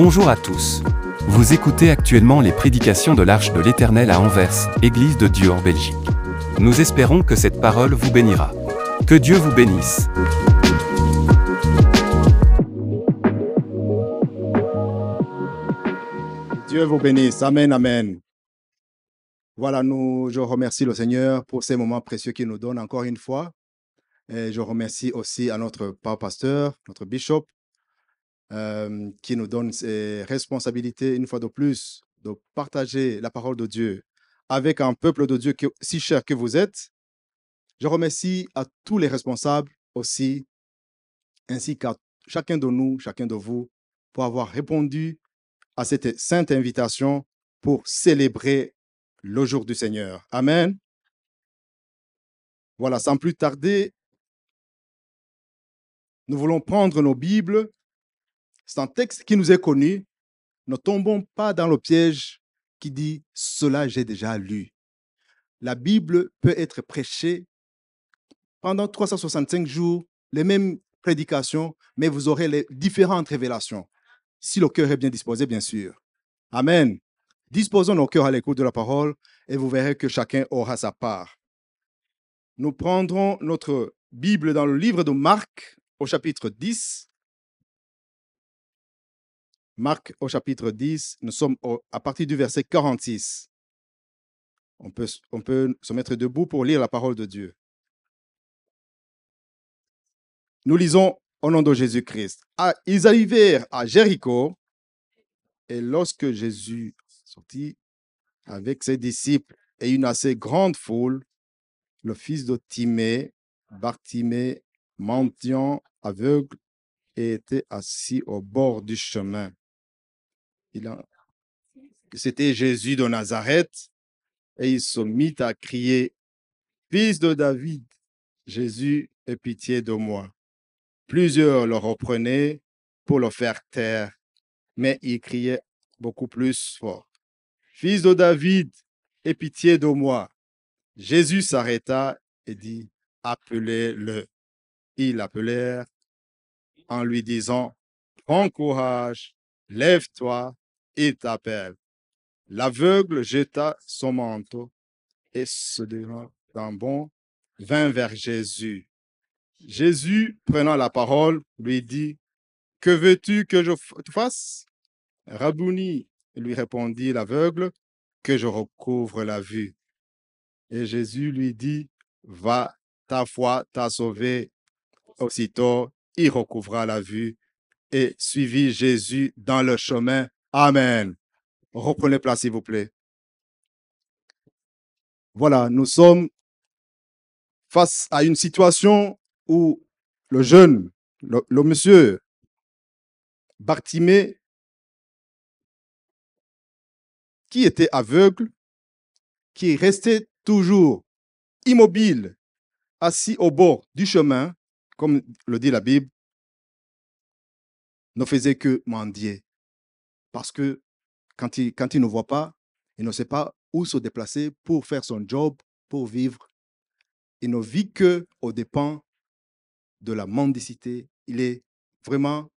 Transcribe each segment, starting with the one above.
Bonjour à tous. Vous écoutez actuellement les prédications de l'Arche de l'Éternel à Anvers, Église de Dieu en Belgique. Nous espérons que cette parole vous bénira. Que Dieu vous bénisse. Dieu vous bénisse. Amen, amen. Voilà, nous, je remercie le Seigneur pour ces moments précieux qu'il nous donne encore une fois. Et je remercie aussi à notre pasteur, notre bishop, euh, qui nous donne ses responsabilités une fois de plus de partager la parole de Dieu avec un peuple de Dieu si cher que vous êtes. Je remercie à tous les responsables aussi, ainsi qu'à chacun de nous, chacun de vous, pour avoir répondu à cette sainte invitation pour célébrer le jour du Seigneur. Amen. Voilà, sans plus tarder, nous voulons prendre nos Bibles. C'est un texte qui nous est connu. Ne tombons pas dans le piège qui dit Cela j'ai déjà lu. La Bible peut être prêchée pendant 365 jours, les mêmes prédications, mais vous aurez les différentes révélations, si le cœur est bien disposé, bien sûr. Amen. Disposons nos cœurs à l'écoute de la parole et vous verrez que chacun aura sa part. Nous prendrons notre Bible dans le livre de Marc au chapitre 10. Marc au chapitre 10, nous sommes à partir du verset 46. On peut, se mettre debout pour lire la parole de Dieu. Nous lisons au nom de Jésus-Christ. Ah, ils arrivèrent à Jéricho et lorsque Jésus sortit avec ses disciples et une assez grande foule, le fils de Timée, Bartimée, mendiant aveugle, était assis au bord du chemin. C'était Jésus de Nazareth et il se mit à crier, Fils de David, Jésus, aie pitié de moi. Plusieurs le reprenaient pour le faire taire, mais il criait beaucoup plus fort. Fils de David, aie pitié de moi. Jésus s'arrêta et dit, appelez-le. Ils l'appelèrent en lui disant, prends courage, lève-toi, il t'appelle. L'aveugle jeta son manteau et se d'un bon vint vers Jésus. Jésus, prenant la parole, lui dit, Que veux-tu que je fasse Rabouni, lui répondit l'aveugle, que je recouvre la vue. Et Jésus lui dit, Va, ta foi t'a sauvé. Aussitôt, il recouvra la vue et suivit Jésus dans le chemin. Amen. Reprenez place, s'il vous plaît. Voilà, nous sommes face à une situation où le jeune, le, monsieur Bartimée, qui était aveugle, qui restait toujours immobile, assis au bord du chemin, comme le dit la Bible, ne faisait que mendier. Parce que quand il, quand il ne voit pas, il ne sait pas où se déplacer pour faire son job, pour vivre. Il ne vit que aux dépens de la mendicité. Il est vraiment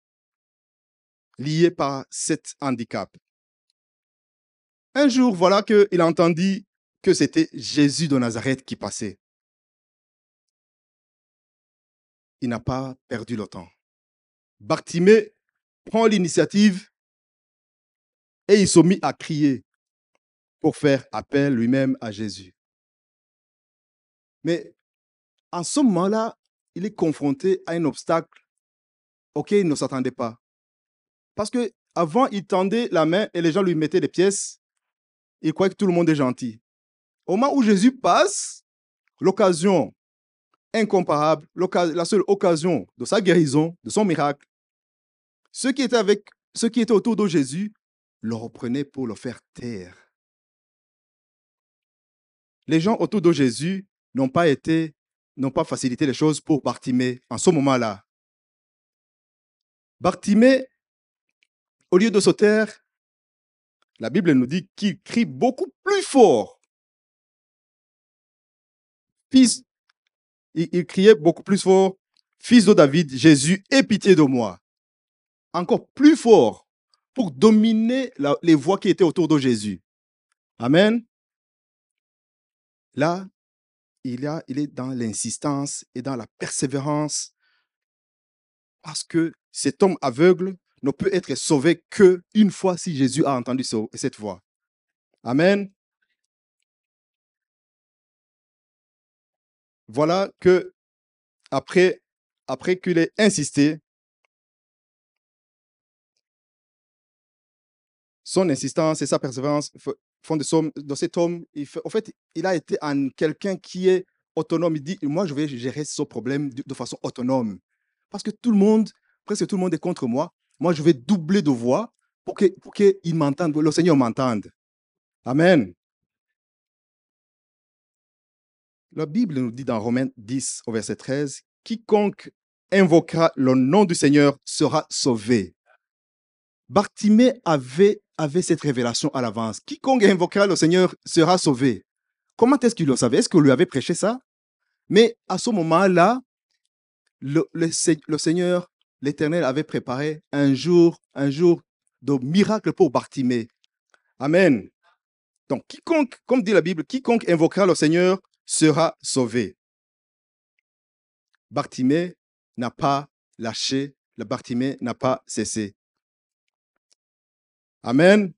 lié par cet handicap. Un jour, voilà qu'il entendit que c'était Jésus de Nazareth qui passait. Il n'a pas perdu le temps. Bartimée prend l'initiative et il se mit à crier pour faire appel lui-même à Jésus. Mais en ce moment-là, il est confronté à un obstacle auquel il ne s'attendait pas. Parce que avant, il tendait la main et les gens lui mettaient des pièces. Il croyait que tout le monde est gentil. Au moment où Jésus passe, l'occasion incomparable, la seule occasion de sa guérison, de son miracle, ceux qui étaient avec, ceux qui étaient autour de Jésus le reprenaient pour le faire taire. Les gens autour de Jésus n'ont pas été n'ont pas facilité les choses pour Bartimée en ce moment-là. Bartimée, au lieu de se taire, la Bible nous dit qu'il crie beaucoup plus fort. Fils, il, criait beaucoup plus fort, Fils de David, Jésus, aie pitié de moi. Encore plus fort pour dominer les voix qui étaient autour de Jésus. Amen. Là, il, a, il est dans l'insistance et dans la persévérance parce que cet homme aveugle ne peut être sauvé que une fois si Jésus a entendu ce- cette voix. Amen. Voilà que après, après qu'il ait insisté, son insistance et sa persévérance font de, son- de cet homme, il en fait, il a été un quelqu'un qui est autonome. Il dit, moi, je vais gérer ce problème de, façon autonome. Parce que tout le monde, presque tout le monde est contre moi. Moi, je vais doubler de voix pour que- pour qu'il m'entende, le Seigneur m'entende. Amen. La Bible nous dit dans Romains 10 au verset 13, quiconque invoquera le nom du Seigneur sera sauvé. Bartimée avait, avait cette révélation à l'avance. Quiconque invoquera le Seigneur sera sauvé. Comment est-ce qu'il le savait? Est-ce qu'on lui avait prêché ça? Mais à ce moment-là, le, le Se- le Seigneur, l'Éternel, avait préparé un jour, un jour de miracle pour Bartimée. Amen. Donc, quiconque, comme dit la Bible, quiconque invoquera le Seigneur sera sauvé. Bartimée n'a pas lâché, le Bartimée n'a pas cessé. Amen.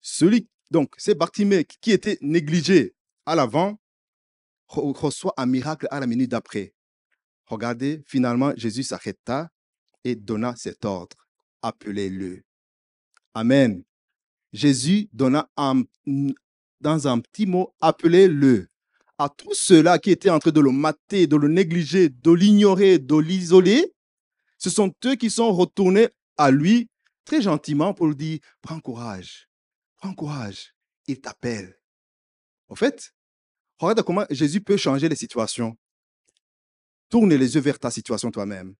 Celui, donc, c'est Bartimée qui- était négligé à l'avant, re- reçoit un miracle à la minute d'après. Regardez, finalement, Jésus s'arrêta et donna cet ordre. Appelez-le. Amen. Jésus donna dans un petit mot, appelez-le. À tous ceux-là qui étaient en train de le mater, de le négliger, de l'ignorer, de l'isoler, ce sont eux qui sont retournés à lui très gentiment pour lui dire, prends courage, prends courage, il t'appelle. En fait, regarde comment Jésus peut changer les situations. Tourne les yeux vers ta situation toi-même.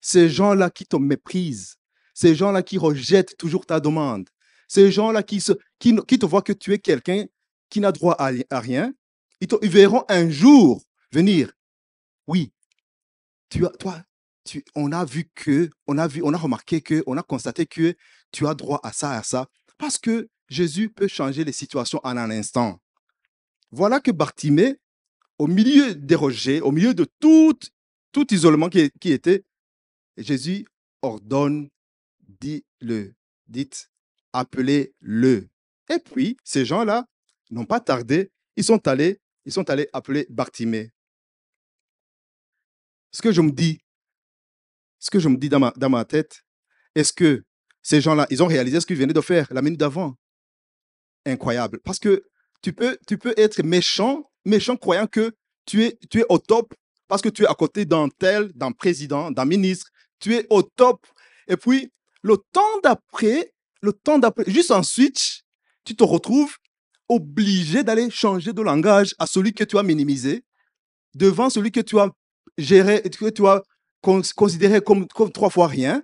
Ces gens-là qui te méprisent, ces gens-là qui rejettent toujours ta demande, ces gens-là qui, te voient que tu es quelqu'un qui n'a droit à, rien, ils, ils verront un jour venir. Oui, tu as, toi, on a vu que, on a vu, on a remarqué que, on a constaté que tu as droit à ça, à ça, parce que Jésus peut changer les situations en un instant. Voilà que Bartimée, au milieu des rejets, au milieu de tout, tout isolement qui, qui était, Jésus ordonne, dit-le, dites, appelez-le. Et puis, ces gens-là n'ont pas tardé, ils sont allés, ils sont allés appeler Bartimée. Ce que je me dis, ce que je me dis dans ma, tête, est-ce que ces gens-là, ils ont réalisé ce qu'ils venaient de faire la minute d'avant? Incroyable. Parce que tu peux, être méchant, méchant croyant que tu es, tu es au top parce que tu es à côté d'un tel, d'un président, d'un ministre. Tu es au top. Et puis, le temps d'après, le temps d'après, juste en switch, tu te retrouves obligé d'aller changer de langage à celui que tu as minimisé devant celui que tu as géré, que tu as considéré comme, trois fois rien,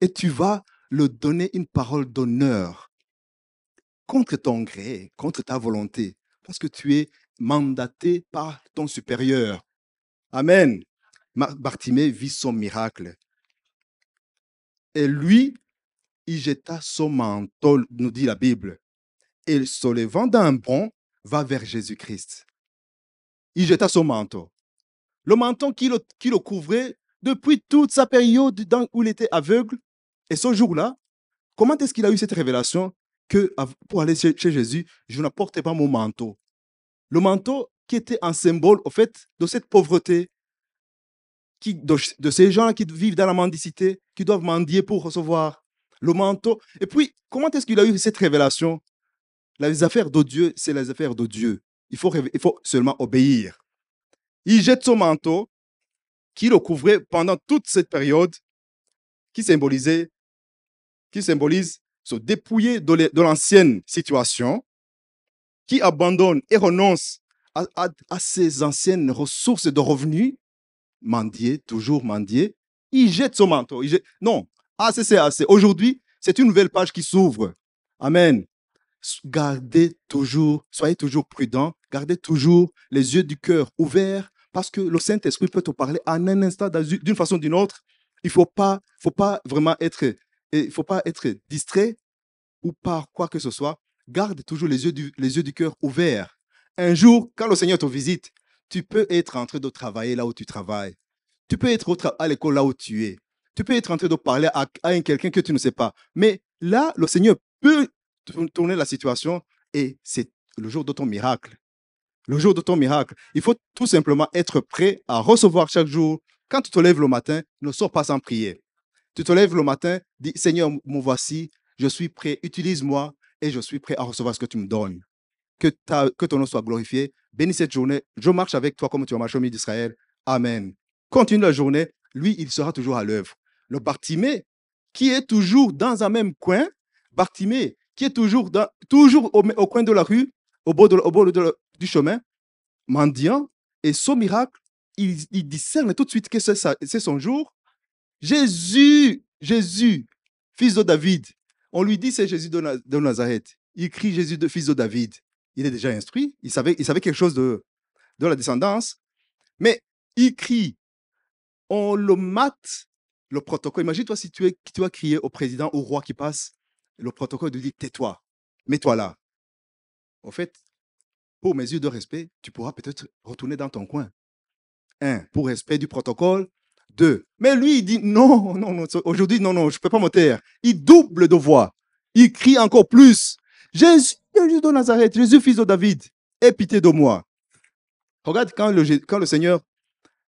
et tu vas le donner une parole d'honneur contre ton gré, contre ta volonté, parce que tu es mandaté par ton supérieur. Amen. Bartimée vit son miracle. Et lui, il jeta son manteau, nous dit la Bible, et se levant d'un bond, va vers Jésus-Christ. Il jeta son manteau. Le manteau qui le, qui le couvrait depuis toute sa période où il était aveugle. Et ce jour-là, comment est-ce qu'il a eu cette révélation que pour aller chez, Jésus, je n'apportais pas mon manteau? Le manteau qui était un symbole, au fait, de cette pauvreté, qui, de, ces gens qui vivent dans la mendicité, qui doivent mendier pour recevoir le manteau. Et puis, comment est-ce qu'il a eu cette révélation? Les affaires de Dieu, c'est les affaires de Dieu. Il faut seulement obéir. Il jette son manteau qui le couvrait pendant toute cette période, qui symbolisait, qui symbolise se dépouiller de l'ancienne situation, qui abandonne et renonce à, ses anciennes ressources de revenus, mendier, toujours mendier, il jette son manteau. jette- Non, assez, c'est assez. Aujourd'hui, c'est une nouvelle page qui s'ouvre. Amen. Gardez toujours, soyez toujours prudents, gardez toujours les yeux du cœur ouverts parce que le Saint-Esprit peut te parler en un instant d'une façon ou d'une autre. Il ne faut pas, vraiment être il faut pas être distrait ou par quoi que ce soit. Garde toujours les yeux du, les cœur ouverts. Un jour, quand le Seigneur te visite, tu peux être en train de travailler là où tu travailles. Tu peux être à l'école là où tu es. Tu peux être en train de parler à, à un quelqu'un que tu ne sais pas. Mais là, le Seigneur peut tour- tourner la situation et c'est le jour de ton miracle. Le jour de ton miracle. Il faut tout simplement être prêt à recevoir chaque jour. Quand tu te lèves le matin, ne sors pas sans prier. Tu te lèves le matin, dis Seigneur, me voici, je suis prêt, utilise-moi et je suis prêt à recevoir ce que tu me donnes. Que, ta- que ton nom soit glorifié. Bénis cette journée. Je marche avec toi comme tu as marché au milieu d'Israël. Amen. Continue la journée. Lui, il sera toujours à l'œuvre. Le Bartimée, qui est toujours dans un même coin, Bartimée, qui est toujours, toujours au, coin de la rue, au bord, de, au bord du chemin, mendiant, et son miracle, il, discerne tout de suite que c'est son jour. Jésus, Jésus, fils de David. On lui dit c'est Jésus de, de Nazareth. Il crie Jésus, de, fils de David. Il est déjà instruit. Il savait, il savait quelque chose de, de la descendance. Mais il crie. On le mate. Le protocole. Imagine-toi si tu, es, tu dois crier au président, au roi qui passe. Le protocole lui dit tais-toi. Mets-toi là. En fait, pour mesure de respect, tu pourras peut-être retourner dans ton coin. Un, pour respect du protocole. Deux. Mais lui, il dit non, non, non, aujourd'hui, non, non, je ne peux pas me taire. Il double de voix. Il crie encore plus. Jésus, Jésus de Nazareth, Jésus, fils de David, aie pitié de moi. Regarde quand le, quand le Seigneur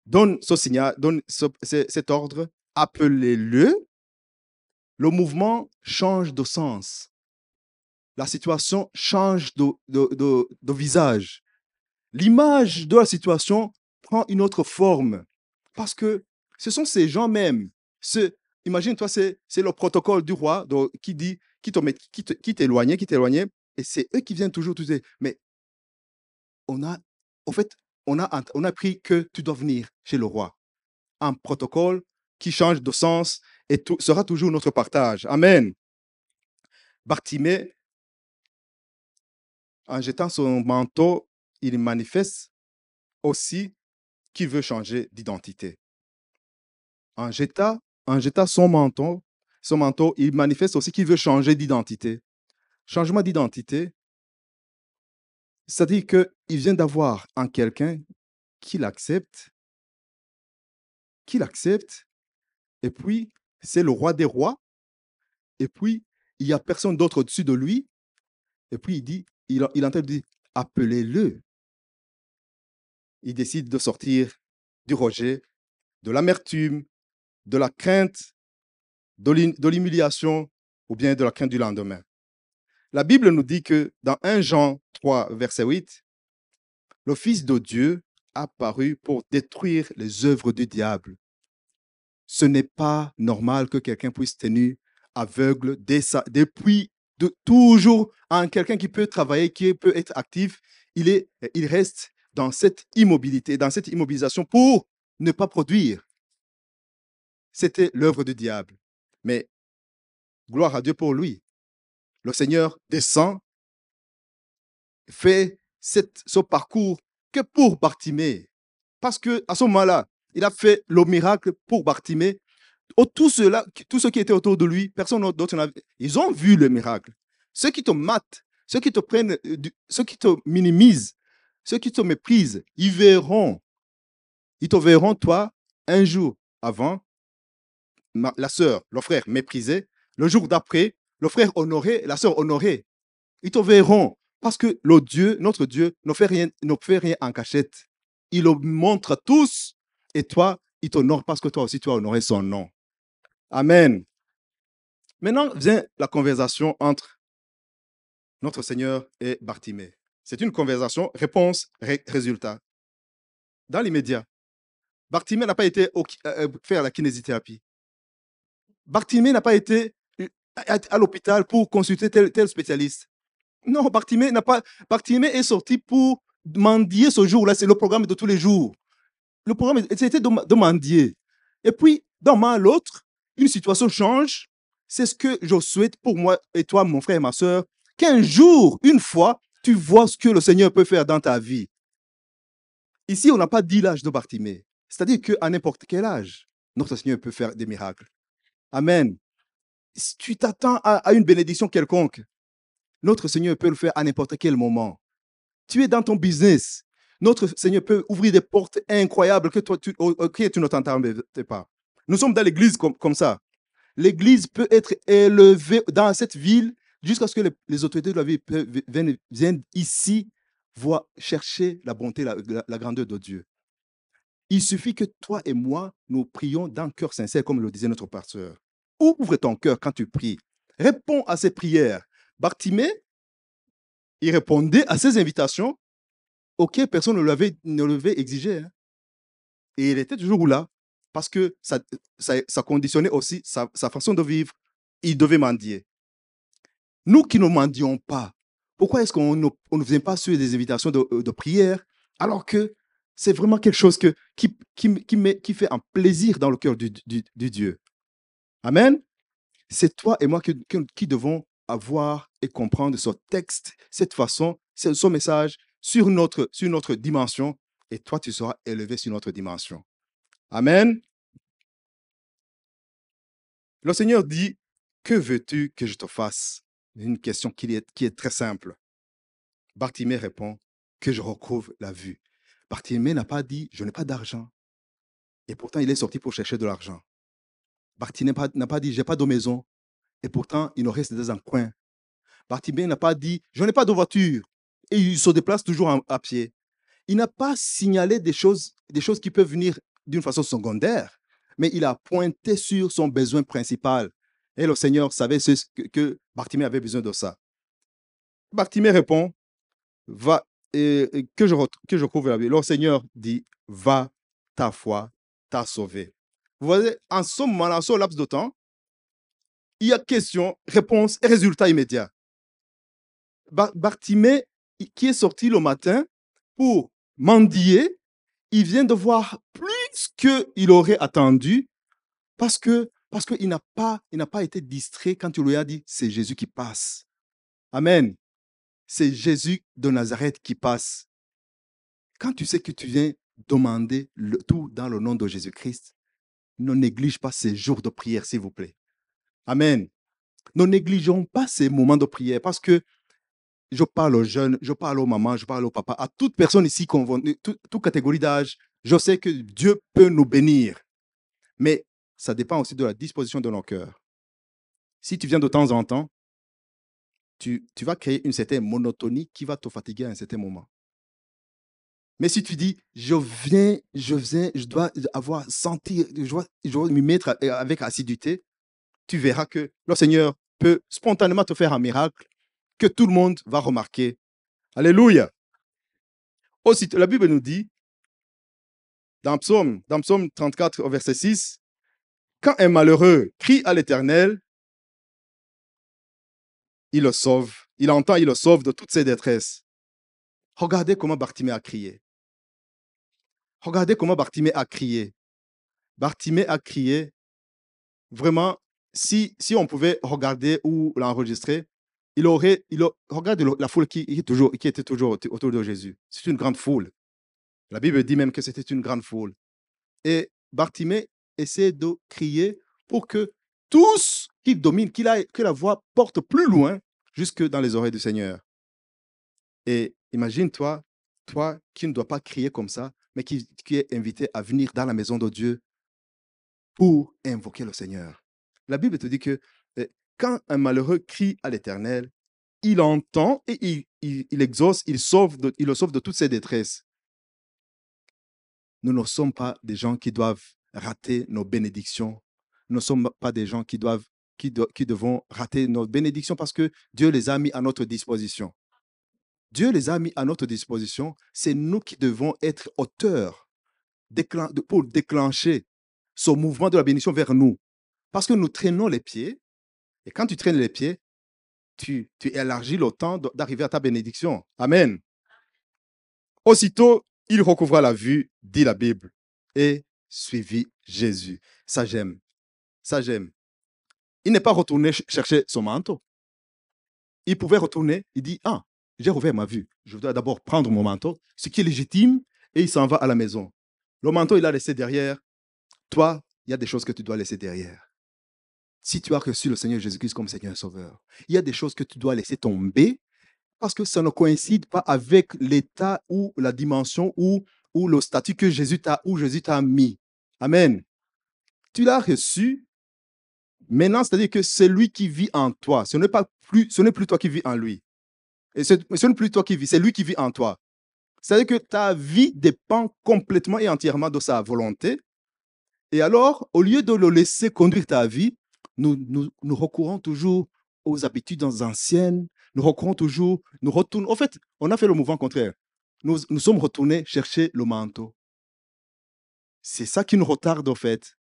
donne ce signal, donne ce- ce- cet ordre, appelez-le, le mouvement change de sens. La situation change de, visage. L'image de la situation prend une autre forme. Parce que ce sont ces gens même. Ce, Imagine-toi, c'est le protocole du roi qui dit, qui t'éloignait, qui t'éloignait, et c'est eux qui viennent toujours te dire, mais on a, en fait, on a, on a appris que tu dois venir chez le roi. Un protocole qui change de sens et sera toujours notre partage. Amen. Bartimée, en jetant son manteau, il manifeste aussi qu'il veut changer d'identité. En jetant, son manteau, son manteau, il manifeste aussi qu'il veut changer d'identité. Changement d'identité, c'est-à-dire qu'il vient d'avoir en quelqu'un qu'il accepte, qu'il accepte, et puis c'est le roi des rois, et puis il n'y a personne d'autre au-dessus de lui, et puis il dit, il, il entend dire, appelez-le. Il décide de sortir du rejet, de l'amertume, de la crainte, de l'hum- de l'humiliation ou bien de la crainte du lendemain. La Bible nous dit que dans 1 Jean 3, verset 8, le Fils de Dieu a paru pour détruire les œuvres du diable. Ce n'est pas normal que quelqu'un puisse tenir aveugle depuis de, toujours en quelqu'un qui peut travailler, qui peut être actif. Il, est, il reste dans cette immobilité, dans cette immobilisation pour ne pas produire. C'était l'œuvre du diable. Mais gloire à Dieu pour lui. Le Seigneur descend, fait cette- ce parcours que pour Bartimée. Parce que à ce moment-là, il a fait le miracle pour Bartimée. Oh, Tous ceux-là, tous ceux qui étaient autour de lui, personne d'autre n'avait. Ils ont vu le miracle. Ceux qui te matent, ceux qui te prennent, euh, ceux qui te minimisent, ceux qui te méprisent, ils verront. Ils te verront, toi, un jour avant, la sœur, le frère méprisé, le jour d'après, le frère honoré, la sœur honorée. Ils te verront parce que notre Dieu, ne fait rien, ne fait rien en cachette. Il le montre à tous et toi, il t'honore parce que toi aussi, tu as honoré son nom. Amen. Maintenant vient la conversation entre notre Seigneur et Bartimée. C'est une conversation réponse-résultat. Dans l'immédiat, Bartimée n'a pas été au- euh, faire la kinésithérapie. Bartimée n'a pas été euh, à, l'hôpital pour consulter tel, spécialiste. Non, Bartimée n'a pas. Bartimée est sorti pour mendier ce jour-là. C'est le programme de tous les jours. Le programme, c'était de, de. Et puis, d'un moment à l'autre, une situation change. C'est ce que je souhaite pour moi et toi, mon frère et ma soeur, qu'un jour, une fois, tu vois ce que le Seigneur peut faire dans ta vie. Ici, on n'a pas dit l'âge de Bartimée. C'est-à-dire qu'à n'importe quel âge, notre Seigneur peut faire des miracles. Amen. si tu t'attends à, une bénédiction quelconque, notre Seigneur peut le faire à n'importe quel moment. Tu es dans ton business. Notre Seigneur peut ouvrir des portes incroyables que tu, ne t'attendais pas. Nous sommes dans l'église comme, ça. L'église peut être élevée dans cette ville jusqu'à ce que les, autorités de la ville viennent, viennent ici voir, chercher la bonté, la, grandeur de Dieu. Il suffit que toi et moi, nous prions d'un cœur sincère, comme le disait notre pasteur. Ouvre ton cœur quand tu pries. Réponds à ces prières. Bartimée, il répondait à ces invitations auxquelles personne ne l'avait ne l'avait exigé. hein. Et il était toujours là parce que ça, conditionnait aussi sa, façon de vivre. Il devait mendier. Nous qui ne mendions pas, pourquoi est-ce qu'on ne, on ne vient pas sur des invitations de, de prière alors que c'est vraiment quelque chose que, qui, qui, qui, qui fait un plaisir dans le cœur du, Dieu Amen? C'est toi et moi que- qui devons avoir et comprendre ce texte, cette façon, ce- message sur notre, sur notre dimension. Et toi, tu seras élevé sur notre dimension. Amen. Le Seigneur dit, que veux-tu que je te fasse? Une question qui est, qui est très simple. Bartimée répond, que je retrouve la vue. Bartimée n'a pas dit, je n'ai pas d'argent. Et pourtant, il est sorti pour chercher de l'argent. Bartimée n'a pas, dit, j'ai pas de maison. Et pourtant, il nous reste dans un coin. Bartimée n'a pas dit, je n'ai pas de voiture. Et il se déplace toujours en- à pied. Il n'a pas signalé des choses, des choses qui peuvent venir d'une façon secondaire, mais il a pointé sur son besoin principal. Et le Seigneur savait que, que Bartimée avait besoin de ça. Bartimée répond, va, que, je, que je couvre la vie. Le Seigneur dit, va, ta foi t'a sauvé. Vous voyez, en ce moment, en ce laps de temps, il y a question, réponse et résultat immédiat. Bar- Bartimée, qui est sorti le matin pour mendier, il vient de voir plus qu'il aurait attendu parce que parce qu'il n'a pas il n'a pas été distrait quand tu lui as dit c'est Jésus qui passe. Amen. C'est Jésus de Nazareth qui passe. Quand tu sais que tu viens demander le tout dans le nom de Jésus-Christ, ne néglige pas ces jours de prière, s'il vous plaît. Amen. Ne négligeons pas ces moments de prière parce que je parle aux jeunes, je parle aux mamans, je parle aux papas, à toute personne ici, toute, toute catégorie d'âge. Je sais que Dieu peut nous bénir, mais ça dépend aussi de la disposition de nos cœurs. Si tu viens de temps en temps, tu, vas créer une certaine monotonie qui va te fatiguer à un certain moment. Mais si tu dis, je viens, je viens, je dois avoir senti, je dois, je m'y mettre a- avec assiduité, tu verras que le Seigneur peut spontanément te faire un miracle que tout le monde va remarquer. Alléluia. Aussi, la Bible nous dit, dans Psaume, dans Psaume 34, au verset 6, quand un malheureux crie à l'Éternel, il le sauve. Il entend, il le sauve de toutes ses détresses. Regardez comment Bartimée a crié. Regardez comment Bartimée a crié. Bartimée a crié. Vraiment, si, si on pouvait regarder ou l'enregistrer, il aurait, il regarde la foule qui, est toujours, qui était toujours auto- autour de Jésus. C'est une grande foule. La Bible dit même que c'était une grande foule. Et Bartimée essaie de crier pour que tous qui dominent, a- que la voix porte plus loin jusque dans les oreilles du Seigneur. Et imagine-toi, toi qui ne dois pas crier comme ça, mais qui, qui est invité à venir dans la maison de Dieu pour invoquer le Seigneur. La Bible te dit que euh, quand un malheureux crie à l'Éternel, il entend et il, il- il exauce, il, sauve de- il le sauve de toutes ses détresses. Nous ne sommes pas des gens qui doivent rater nos bénédictions. Nous ne sommes pas des gens qui doivent qui, qui devons rater nos bénédictions parce que Dieu les a mis à notre disposition. Dieu les a mis à notre disposition. C'est nous qui devons être auteurs pour déclencher ce mouvement de la bénédiction vers nous. Parce que nous traînons les pieds. Et quand tu traînes les pieds, tu, tu élargis le temps d'arriver à ta bénédiction. Amen. Aussitôt, il recouvra la vue, dit la Bible, et suivit Jésus. Ça, j'aime. Ça, j'aime. Il n'est pas retourné ch- chercher son manteau. Il pouvait retourner. Il dit, ah, j'ai rouvert ma vue. Je dois d'abord prendre mon manteau, ce qui est légitime, et il s'en va à la maison. Le manteau, il l'a laissé derrière. Toi, il y a des choses que tu dois laisser derrière. si tu as reçu le Seigneur Jésus-Christ comme Seigneur et Sauveur, il y a des choses que tu dois laisser tomber parce que ça ne coïncide pas avec l'état ou la dimension ou, ou le statut que Jésus t'a ou Jésus t'a mis. Amen. Tu l'as reçu. Maintenant, c'est-à-dire que c'est lui qui vit en toi. Ce n'est pas plus, ce n'est plus toi qui vis en lui. Et ce, n'est plus toi qui vis, c'est lui qui vit en toi. C'est-à-dire que ta vie dépend complètement et entièrement de sa volonté. Et alors, au lieu de le laisser conduire ta vie, nous, nous recourons toujours aux habitudes anciennes, nous recourons toujours, nous retournons. En fait, on a fait le mouvement contraire. Nous, nous sommes retournés chercher le manteau. C'est ça qui nous retarde, en fait.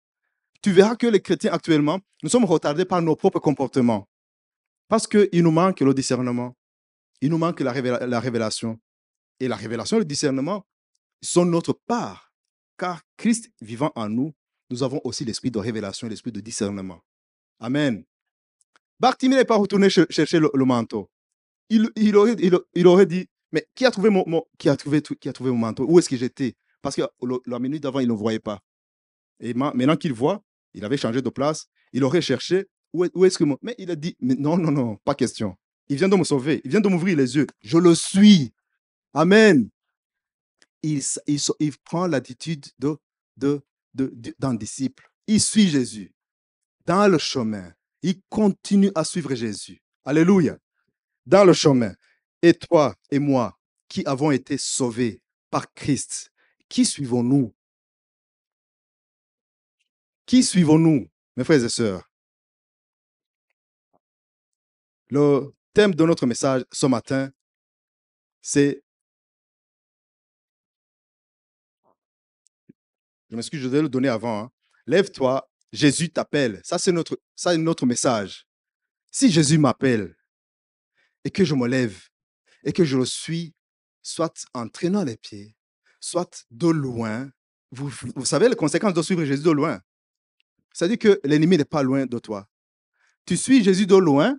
Tu verras que les chrétiens actuellement, nous sommes retardés par nos propres comportements. Parce qu'il nous manque le discernement. Il nous manque la, la révélation. Et la révélation et le discernement sont notre part. Car Christ vivant en nous, nous avons aussi l'esprit de révélation et l'esprit de discernement. Amen. Bartimée n'est pas retourné chercher le, manteau. Il, il, aurait, il, aurait, dit, mais qui a trouvé mon, qui a trouvé, qui a trouvé mon manteau? Où est-ce que j'étais? Parce que la minute d'avant, il ne voyait pas. Et maintenant qu'il voit, il avait changé de place, il aurait cherché, où, est-ce que. Mais il a dit, mais non, non, non, pas question. Il vient de me sauver, il vient de m'ouvrir les yeux. Je le suis. Amen. Il, il, il prend l'attitude de, de, d'un disciple. Il suit Jésus dans le chemin. Il continue à suivre Jésus. Alléluia. Dans le chemin. Et toi et moi, qui avons été sauvés par Christ, qui suivons-nous? Qui suivons-nous, mes frères et sœurs? Le thème de notre message ce matin, c'est Je m'excuse, je vais le donner avant. Hein. Lève-toi, Jésus t'appelle. Ça, c'est notre, ça, notre message. Si Jésus m'appelle et que je me lève et que je le suis, soit en traînant les pieds, soit de loin, vous, vous savez les conséquences de suivre Jésus de loin. C'est-à-dire que l'ennemi n'est pas loin de toi. Tu suis Jésus de loin,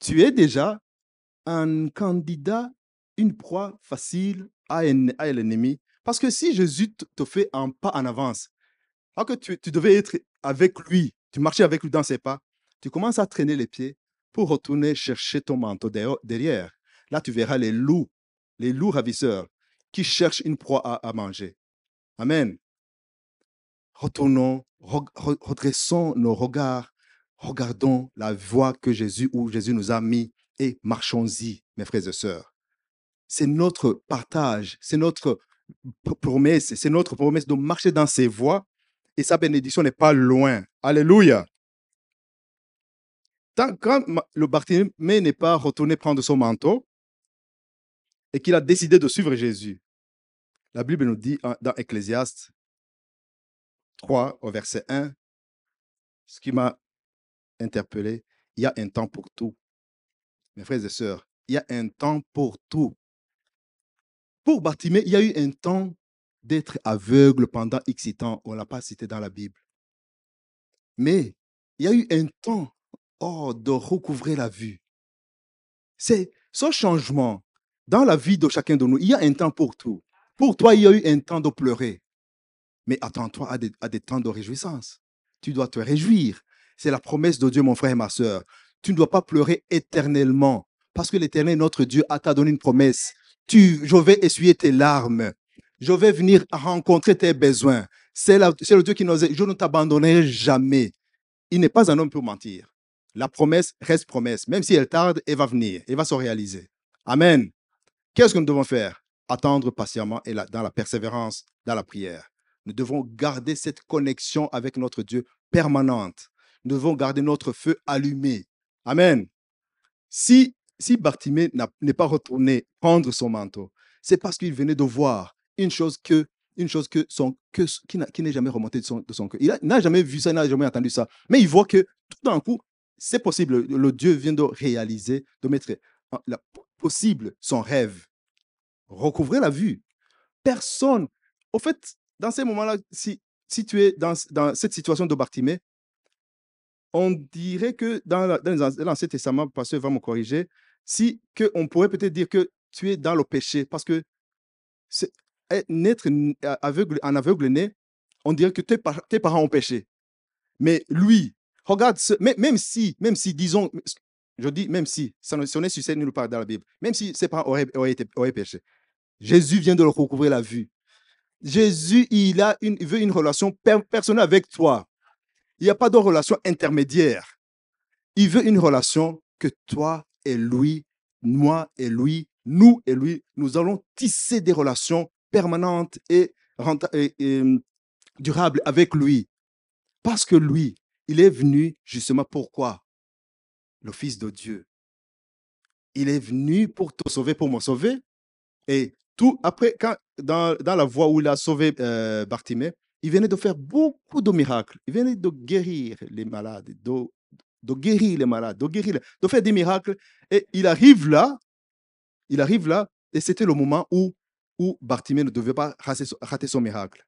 tu es déjà un candidat, une proie facile à, à l'ennemi parce que si Jésus te fait un pas en avance, alors que tu, devais être avec lui, tu marchais avec lui dans ses pas, tu commences à traîner les pieds pour retourner chercher ton manteau derrière. Là, tu verras les loups, les loups ravisseurs qui cherchent une proie à, manger. Amen. Retournons, redressons nos regards, regardons la voie que Jésus, où Jésus nous a mis et marchons-y, mes frères et sœurs. C'est notre partage, c'est notre promesse, c'est notre promesse de marcher dans ses voies et sa bénédiction n'est pas loin. Alléluia. quand le Bartimée n'est pas retourné prendre son manteau et qu'il a décidé de suivre Jésus, la Bible nous dit dans Ecclésiaste 3 au verset 1, ce qui m'a interpellé, il y a un temps pour tout. Mes frères et sœurs, il y a un temps pour tout. Pour Bartimée, il y a eu un temps d'être aveugle pendant X temps. On ne l'a pas cité dans la Bible. Mais il y a eu un temps oh, de recouvrer la vue. C'est ce changement dans la vie de chacun de nous. Il y a un temps pour tout. Pour toi, il y a eu un temps de pleurer. Mais attends-toi à des, à des temps de réjouissance. Tu dois te réjouir. C'est la promesse de Dieu, mon frère et ma soeur. Tu ne dois pas pleurer éternellement. Parce que l'éternel, notre Dieu, a t'a donné une promesse tu, je vais essuyer tes larmes. Je vais venir rencontrer tes besoins. C'est le Dieu qui nous dit, je ne t'abandonnerai jamais. Il n'est pas un homme pour mentir. La promesse reste promesse. Même si elle tarde, elle va venir, elle va se réaliser. Amen. Qu'est-ce que nous devons faire? Attendre patiemment et dans la persévérance, dans la prière. Nous devons garder cette connexion avec notre Dieu permanente. Nous devons garder notre feu allumé. Amen. Si si Bartimée n'est pas retourné prendre son manteau, c'est parce qu'il venait de voir une chose que une chose que son que, qui n'est jamais remontée de son, de son cœur. Il n'a jamais vu ça, il n'a jamais entendu ça. Mais il voit que tout d'un coup, c'est possible. Le Dieu vient de réaliser, de mettre la, possible son rêve. Recouvrer la vue. Personne. Au fait, dans ces moments-là, si, si tu es dans, dans cette situation de Bartimée, on dirait que dans l'Ancien Testament, le pasteur va me corriger, si que on pourrait peut-être dire que tu es dans le péché, parce que naître aveugle, en aveugle né, on dirait que tes, parents ont péché. Mais lui, Regarde, même, si, même si, disons, je dis même si, ça si on est succès nulle part dans la Bible, même si ses parents auraient, été, péché, Jésus vient de leur recouvrir la vue. Jésus, il, a une, il veut une relation per- personnelle avec toi. Il n'y a pas de relation intermédiaire. Il veut une relation que toi et lui, moi et lui, nous et lui, nous allons tisser des relations permanentes et, et- hum, durables avec lui. Parce que lui, il est venu justement pourquoi? Le Fils de Dieu. Il est venu pour te sauver, pour me sauver. Et tout, après, quand, dans, dans la voie où il a sauvé euh, Bartimée, il venait de faire beaucoup de miracles. Il venait de guérir les malades, de, de guérir les malades, de guérir, de faire des miracles. Et il arrive là, il arrive là, et c'était le moment où, où Bartimée ne devait pas rater son, miracle.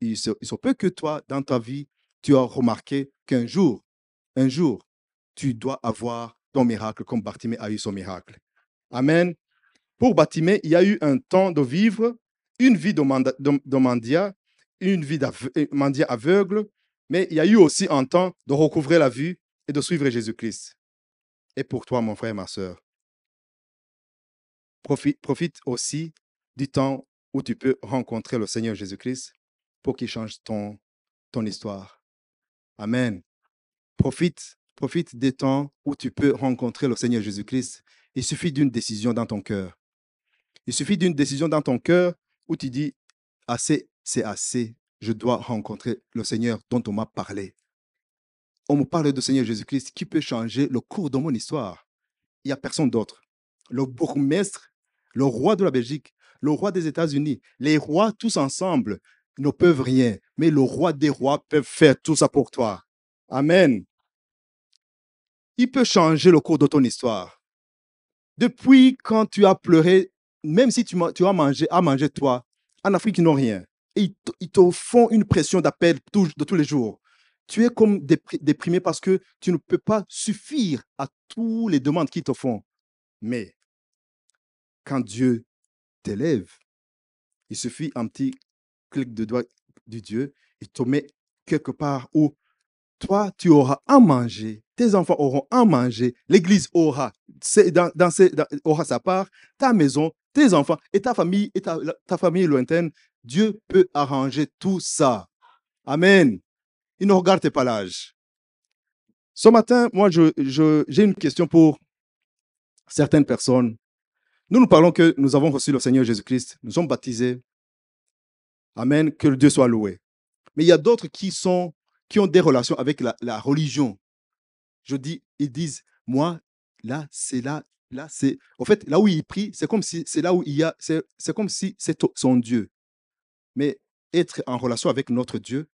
Il se, peut que toi, dans ta vie, tu as remarqué qu'un jour, un jour, tu dois avoir ton miracle comme Bartimée a eu son miracle. Amen. Pour Bartimée, il y a eu un temps de vivre, une vie de, de- de mendiant, une vie d'ave- euh, mendiant aveugle, mais il y a eu aussi un temps de recouvrer la vue et de suivre Jésus-Christ. Et pour toi, mon frère, ma soeur, profite aussi du temps où tu peux rencontrer le Seigneur Jésus-Christ pour qu'il change ton, histoire. Amen. Profite, profite des temps où tu peux rencontrer le Seigneur Jésus-Christ. Il suffit d'une décision dans ton cœur. Il suffit d'une décision dans ton cœur où tu dis, assez, c'est assez. Je dois rencontrer le Seigneur dont on m'a parlé. On me parle du Seigneur Jésus-Christ qui peut changer le cours de mon histoire. Il n'y a personne d'autre. Le bourgmestre, le roi de la Belgique, le roi des États-Unis, les rois tous ensemble ne peuvent rien, mais le roi des rois peut faire tout ça pour toi. Amen. Il peut changer le cours de ton histoire. Depuis quand tu as pleuré, même si tu, as mangé, à manger toi, en Afrique, ils n'ont rien. Et ils, te- ils te font une pression d'appel de tous les jours. Tu es comme dépri- déprimé parce que tu ne peux pas suffire à toutes les demandes qu'ils te font. Mais quand Dieu t'élève, il suffit un petit clic de doigt du Dieu, il te met quelque part où toi, tu auras à manger, tes enfants auront à manger, l'Église aura, dans, dans aura sa part, ta maison, tes enfants et ta famille et ta, famille lointaine. Dieu peut arranger tout ça. Amen. Il ne regarde pas l'âge. Ce matin, moi, j'ai une question pour certaines personnes. Nous nous parlons que nous avons reçu le Seigneur Jésus-Christ, nous sommes baptisés. Amen, que Dieu soit loué. Mais il y a d'autres qui sont qui ont des relations avec la, religion. Je dis, ils disent, moi, là, c'est là, là, c'est. En fait, là où ils prient, c'est comme si c'est là où il y a, c'est c'est comme si c'est son Dieu. Mais être en relation avec notre Dieu,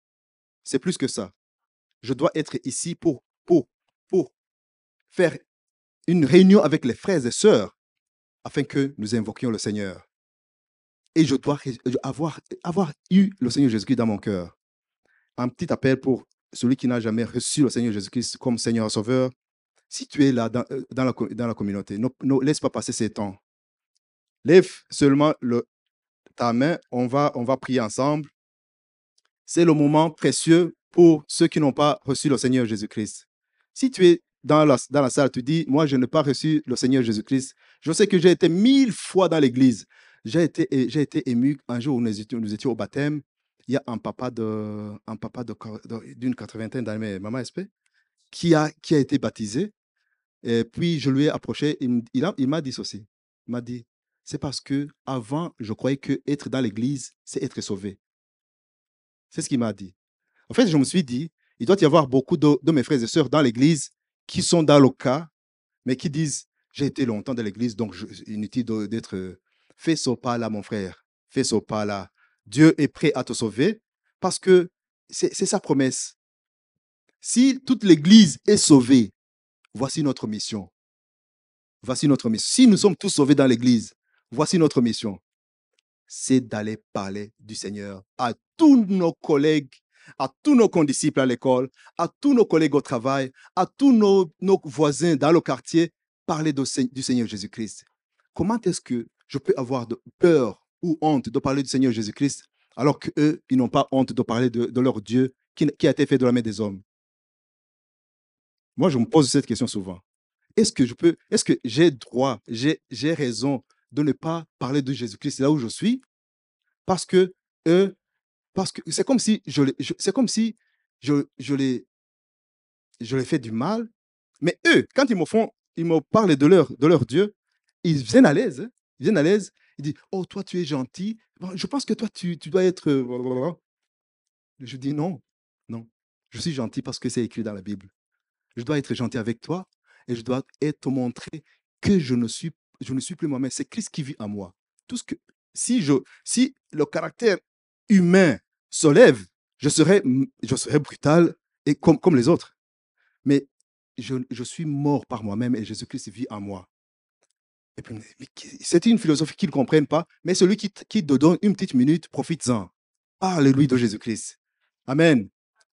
c'est plus que ça. Je dois être ici pour, pour, pour faire une réunion avec les frères et sœurs afin que nous invoquions le Seigneur. Et je dois avoir, avoir eu le Seigneur Jésus-Christ dans mon cœur. Un petit appel pour celui qui n'a jamais reçu le Seigneur Jésus-Christ comme Seigneur Sauveur. Si tu es là dans, euh, la, communauté, ne, laisse pas passer ces temps. Lève seulement le, ta main, on va, on va prier ensemble. C'est le moment précieux pour ceux qui n'ont pas reçu le Seigneur Jésus-Christ. Si tu es dans la, dans la salle, tu dis, moi, je n'ai pas reçu le Seigneur Jésus-Christ. Je sais que j'ai été mille fois dans l'église. J'ai été, j'ai été ému un jour où nous étions, nous étions au baptême. Il y a un papa de, un papa de, d'une quatre-vingtaine d'années, maman SP, qui a, qui a été baptisé. Et puis, je lui ai approché. Il a- il m'a dit ceci. Il m'a dit, c'est parce que avant, je croyais que être dans l'église, c'est être sauvé. C'est ce qu'il m'a dit. En fait, je me suis dit, il doit y avoir beaucoup de, de mes frères et sœurs dans l'église qui sont dans le cas, mais qui disent, j'ai été longtemps dans l'église, donc inutile d'être... euh, Fais ce pas-là, mon frère. Fais ce pas-là. Dieu est prêt à te sauver parce que c'est c'est sa promesse. Si toute l'église est sauvée, voici notre mission. Voici notre mission. Si nous sommes tous sauvés dans l'église, voici notre mission. C'est d'aller parler du Seigneur à tous nos collègues, à tous nos condisciples à l'école, à tous nos collègues au travail, à tous nos, nos voisins dans le quartier, parler du Seigneur Jésus-Christ. Comment est-ce que je peux avoir de peur ou honte de parler du Seigneur Jésus-Christ alors qu'eux, ils n'ont pas honte de parler de, leur Dieu qui, a été fait de la main des hommes? Moi, je me pose cette question souvent. Est-ce que je peux, est-ce que j'ai droit, j'ai, raison de ne pas parler de Jésus-Christ là où je suis? Parce que eux, parce que c'est comme si je, je- c'est comme si je, je les, je les fais du mal. Mais eux, quand ils me font, ils me parlent de leur, de leur Dieu, ils viennent à l'aise. hein. Ils viennent à l'aise. Ils disent, oh, toi, tu es gentil. Je pense que toi, tu, tu dois être... euh. Je dis non, non. Je suis gentil parce que c'est écrit dans la Bible. Je dois être gentil avec toi et je dois être te montrer que je ne suis, je ne suis plus moi-même. C'est Christ qui vit en moi. Tout ce que, si, je, si le caractère humain se lève, je serai, je serai brutal et comme, comme les autres. Mais je, suis mort par moi-même et Jésus-Christ vit en moi. Et puis, c'est une philosophie qu'ils ne comprennent pas, mais celui qui, qui te donne une petite minute, profite-en. Parle-lui de Jésus-Christ. Amen.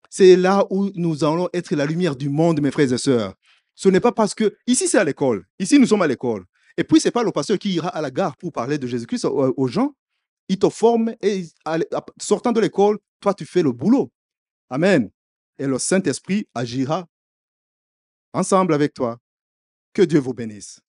C'est là où nous allons être la lumière du monde, mes frères et sœurs. Ce n'est pas parce que, ici c'est à l'école, ici nous sommes à l'école. Et puis, ce n'est pas le pasteur qui ira à la gare pour parler de Jésus-Christ aux, aux gens. Il te forme et sortant de l'école, toi, tu fais le boulot. Amen. Et le Saint-Esprit agira ensemble avec toi. Que Dieu vous bénisse.